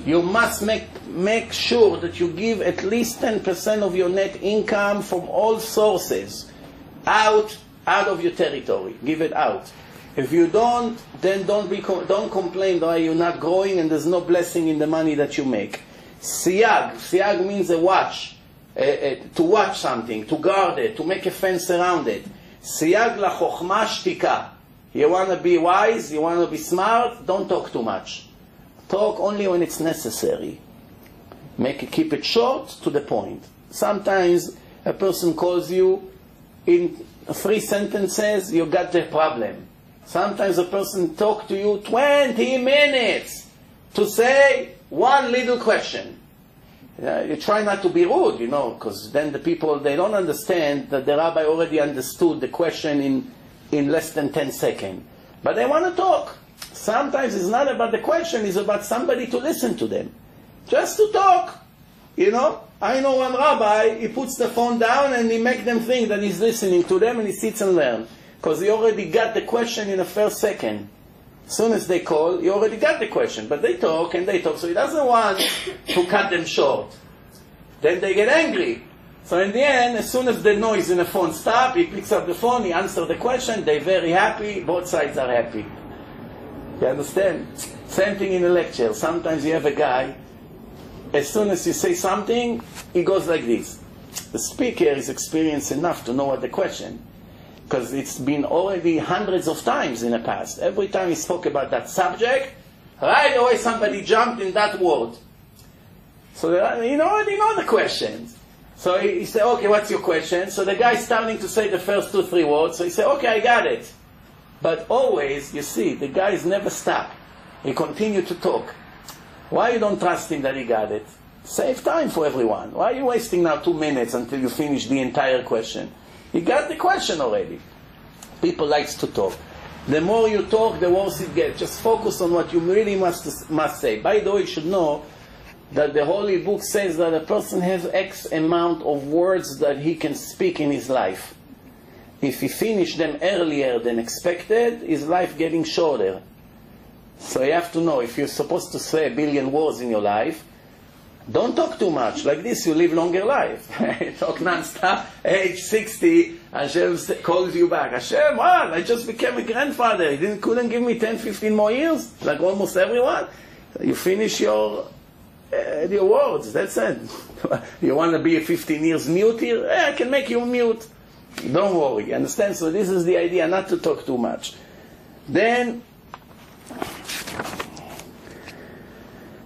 Speaker 1: You must make, make sure that you give at least 10% of your net income from all sources out out of your territory. Give it out. If you don't, then don't, be, don't complain that you're not growing and there's no blessing in the money that you make. Siag. Siag means a watch. To watch something, to guard it, to make a fence around it. Siag la chokhmah shtika. You want to be wise, you want to be smart, don't talk too much. Talk only when it's necessary. Make it, keep it short to the point. Sometimes a person calls you in three sentences, you got the problem. Sometimes a person talk to you 20 minutes to say one little question. You try not to be rude, you know, because then the people, they don't understand that the rabbi already understood the question in, in less than 10 seconds. But they want to talk. Sometimes it's not about the question, it's about somebody to listen to them. Just to talk, you know. I know one rabbi, he puts the phone down and he makes them think that he's listening to them and he sits and learns. Because he already got the question in the first second. As soon as they call, he already got the question. But they talk and they talk, so he doesn't want to cut them short. Then they get angry. So in the end, as soon as the noise in the phone stops, he picks up the phone, he answers the question, they're very happy, both sides are happy. You understand? Same thing in a lecture. Sometimes you have a guy, as soon as you say something, he goes like this. The speaker is experienced enough to know what the question, because it's been already hundreds of times in the past. Every time he spoke about that subject, right away somebody jumped in that word. So uh, you know, already know the questions. So he, he said, okay, what's your question? So the guy's starting to say the first two, three words. So he said, okay, I got it. But always, you see, the guys never stop. He continued to talk. Why you don't trust him that he got it? Save time for everyone. Why are you wasting now two minutes until you finish the entire question? You got the question already. People likes to talk. The more you talk, the worse it gets. Just focus on what you really must, must say. By the way, you should know that the Holy Book says that a person has X amount of words that he can speak in his life. If he finish them earlier than expected, his life getting shorter. So you have to know, if you're supposed to say a billion words in your life, don't talk too much. Like this, you live longer life. talk non-stop. Age 60, Hashem calls you back. Hashem, what? I just became a grandfather. He didn't, couldn't give me 10, 15 more years, like almost everyone. You finish your uh, your words. That's it. you want to be 15 years mute here? Eh, I can make you mute. Don't worry. Understand? So this is the idea, not to talk too much. Then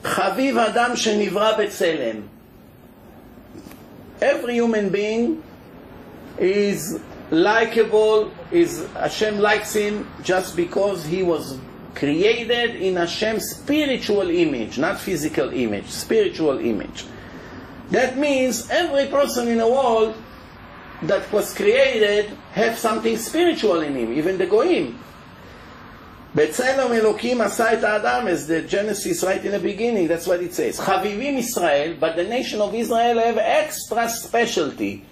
Speaker 1: חביב אדם שנברא בצלם. Every human being is likable, is Hashem likes him just because he was created in Hashem's spiritual image, not physical image, spiritual image. That means every person in the world that was created have something spiritual in him, even the Goyim. בצלם אלוקים עשה את האדם, as the Genesis right in the beginning, that's what it says. חביבים ישראל, but the nation of Israel have extra specialty.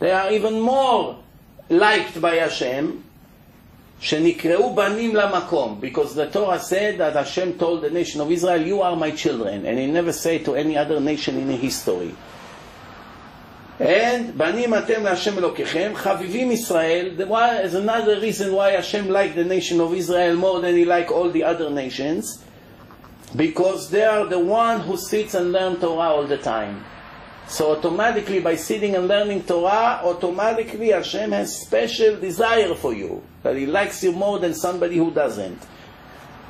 Speaker 1: They are even more liked by Hashem, שנקראו בנים למקום, because the Torah said that Hashem told the nation of Israel, you are my children, and he never said to any other nation in history. And בנים אתם להשם אלוקיכם, חביבים ישראל, is another reason why Hashem liked the nation of Israel more than he liked all the other nations, because they are the one who sits and learn Torah all the time. So automatically by sitting and learning Torah, automatically Hashem has special desire for you, that He likes you more than somebody who doesn't.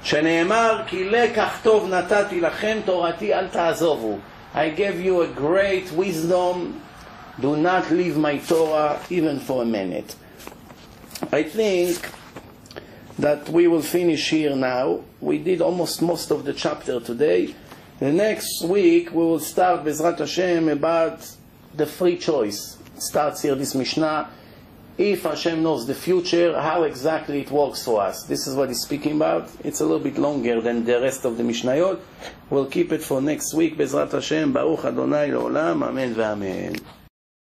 Speaker 1: שנאמר, כי לקח טוב נתתי לכם, תורתי אל תעזובו. I gave you a great wisdom, do not leave my Torah even for a minute. I think that we will finish here now. We did almost most of the chapter today. The next week we will start Bezrat Hashem about the free choice. It starts here this Mishnah. If Hashem knows the future, how exactly it works for us. This is what he's speaking about. It's a little bit longer than the rest of the Mishnayot. We'll keep it for next week. Bezrat Hashem, Baruch Adonai Le'olam, Amen ve'Amen.